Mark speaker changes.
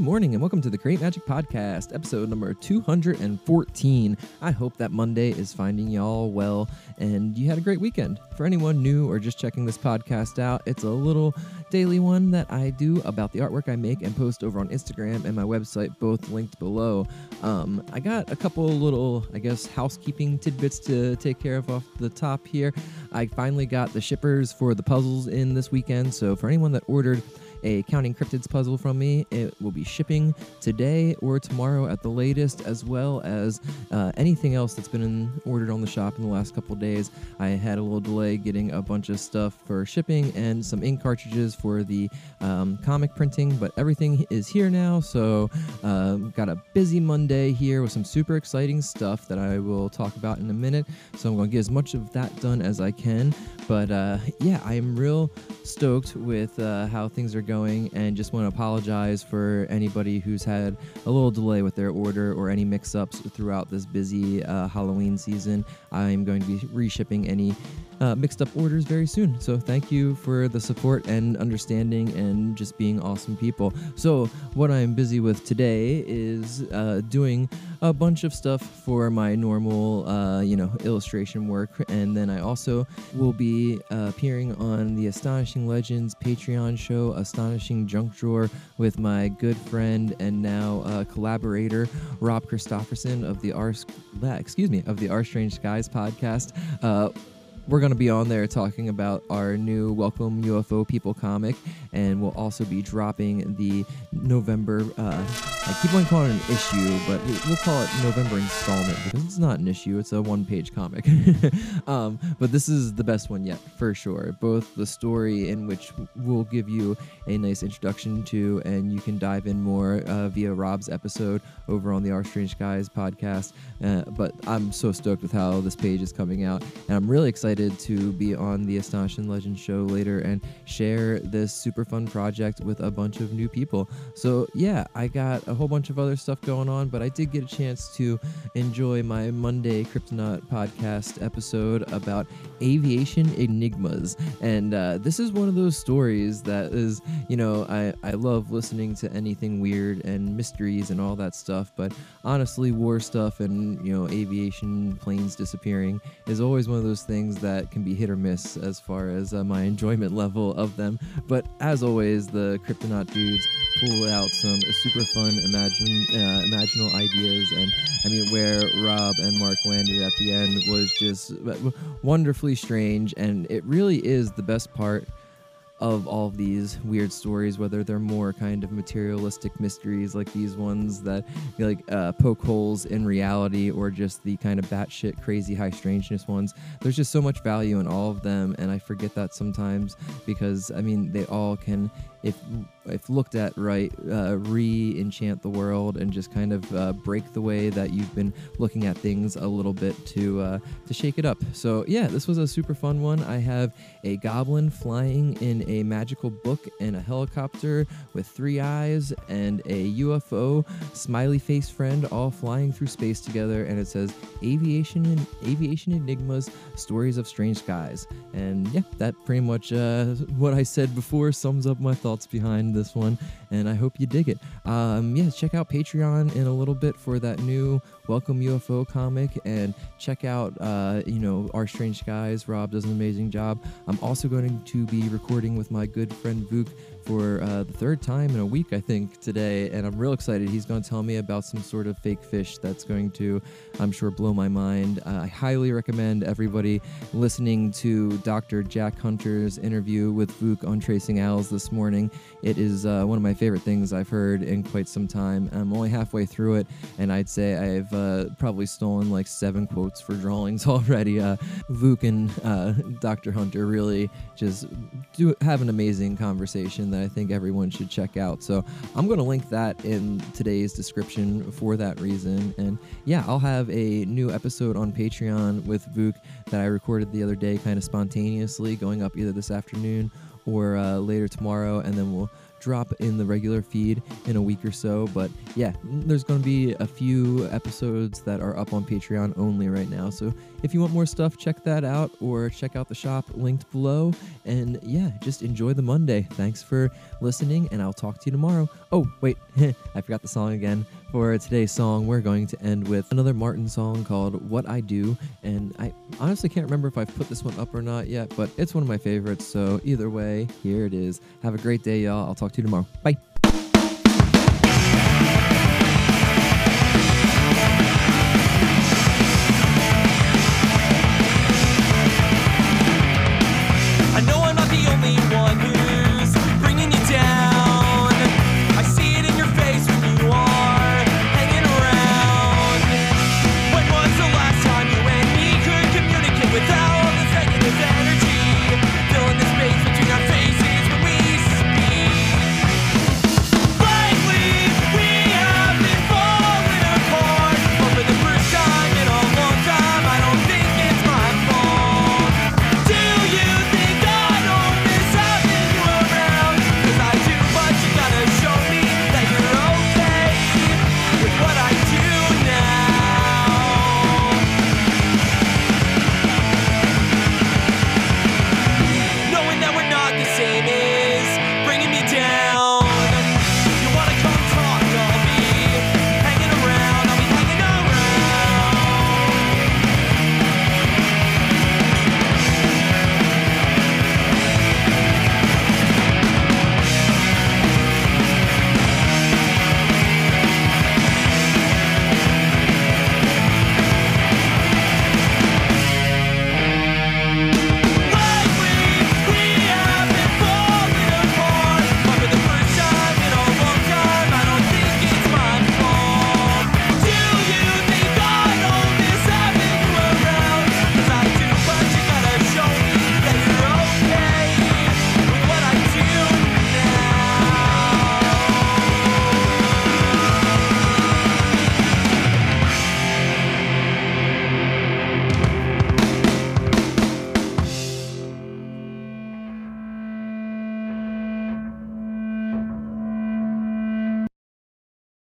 Speaker 1: Good morning and welcome to the Create Magic Podcast, episode number 214. I hope that Monday is finding y'all well and you had a great weekend. For anyone new or just checking this podcast out, it's a little daily one that I do about the artwork I make and post over on Instagram and my website, both linked below. Um, I got a couple little, I guess, housekeeping tidbits to take care of off the top here. I finally got the shippers for the puzzles in this weekend, so for anyone that ordered, a Counting Cryptids puzzle from me. It will be shipping today or tomorrow at the latest, as well as uh, anything else that's been in, ordered on the shop in the last couple days. I had a little delay getting a bunch of stuff for shipping and some ink cartridges for the um, comic printing, but everything is here now. So, uh, got a busy Monday here with some super exciting stuff that I will talk about in a minute. So, I'm going to get as much of that done as I can. But uh, yeah, I am real stoked with uh, how things are going and just want to apologize for anybody who's had a little delay with their order or any mix ups throughout this busy uh, Halloween season. I'm going to be reshipping any uh, mixed up orders very soon. So thank you for the support and understanding and just being awesome people. So, what I'm busy with today is uh, doing a bunch of stuff for my normal, uh, you know, illustration work. And then I also will be uh, appearing on the Astonishing Legends Patreon show, Astonishing Junk Drawer, with my good friend and now uh, collaborator, Rob Christofferson of the R, excuse me, of the Our Strange Skies podcast. We're going to be on there talking about our new Welcome UFO People comic, and we'll also be dropping the November. Uh, I keep on calling it an issue, but we'll call it November installment because it's not an issue; it's a one-page comic. um, but this is the best one yet, for sure. Both the story in which we'll give you a nice introduction to, and you can dive in more uh, via Rob's episode over on the Our Strange Skies podcast. Uh, but I'm so stoked with how this page is coming out, and I'm really excited to be on the Astonishing Legends show later and share this super fun project with a bunch of new people. So, yeah, I got a whole bunch of other stuff going on, but I did get a chance to enjoy my Monday Cryptonaut podcast episode about aviation enigmas. And uh, this is one of those stories that is, you know, I, I love listening to anything weird and mysteries and all that stuff, but honestly, war stuff and, you know, aviation planes disappearing is always one of those things that can be hit or miss as far as uh, my enjoyment level of them. But as always, the Cryptonaut dudes pull out some super fun imagine uh, imaginal ideas and i mean where rob and mark landed at the end was just wonderfully strange and it really is the best part of all of these weird stories, whether they're more kind of materialistic mysteries like these ones that like uh, poke holes in reality, or just the kind of batshit crazy high strangeness ones. There's just so much value in all of them, and I forget that sometimes because I mean they all can if if looked at right, uh, re-enchant the world and just kind of uh, break the way that you've been looking at things a little bit to uh, to shake it up. So yeah, this was a super fun one. I have a goblin flying in a magical book and a helicopter with three eyes and a UFO smiley face friend all flying through space together, and it says aviation and aviation enigmas, stories of strange skies. And yeah, that pretty much uh, what I said before sums up my thoughts thoughts this one, and I hope you dig it. Um, yeah, check out Patreon in a little bit for that new Welcome UFO comic, and check out, uh, you know, Our Strange Skies. Rob does an amazing job. I'm also going to be recording with my good friend Vuk for uh, the third time in a week, I think, today, and I'm real excited. He's going to tell me about some sort of fake fish that's going to, I'm sure, blow my mind. Uh, I highly recommend everybody listening to Dr. Jack Hunter's interview with Vuk on Tracing Owls this morning. It is uh, one of my favorite things I've heard in quite some time. I'm only halfway through it, and I'd say I've uh, probably stolen like seven quotes for drawings already. Uh, Vuk and uh, Dr. Hunter really just do have an amazing conversation that I think everyone should check out. So I'm going to link that in today's description for that reason. And yeah, I'll have a new episode on Patreon with Vuk that I recorded the other day, kind of spontaneously, going up either this afternoon or uh, later tomorrow, and then we'll drop in the regular feed in a week or so. But yeah, there's going to be a few episodes that are up on Patreon only right now. So if you want more stuff, check that out or check out the shop linked below. And yeah, just enjoy the Monday. Thanks for listening, and I'll talk to you tomorrow. Oh, wait, I forgot the song again. For today's song, we're going to end with another Martin song called What I Do. And I honestly can't remember if I've put this one up or not yet, but it's one of my favorites. So either way, here it is. Have a great day, y'all. I'll talk to you tomorrow. Bye.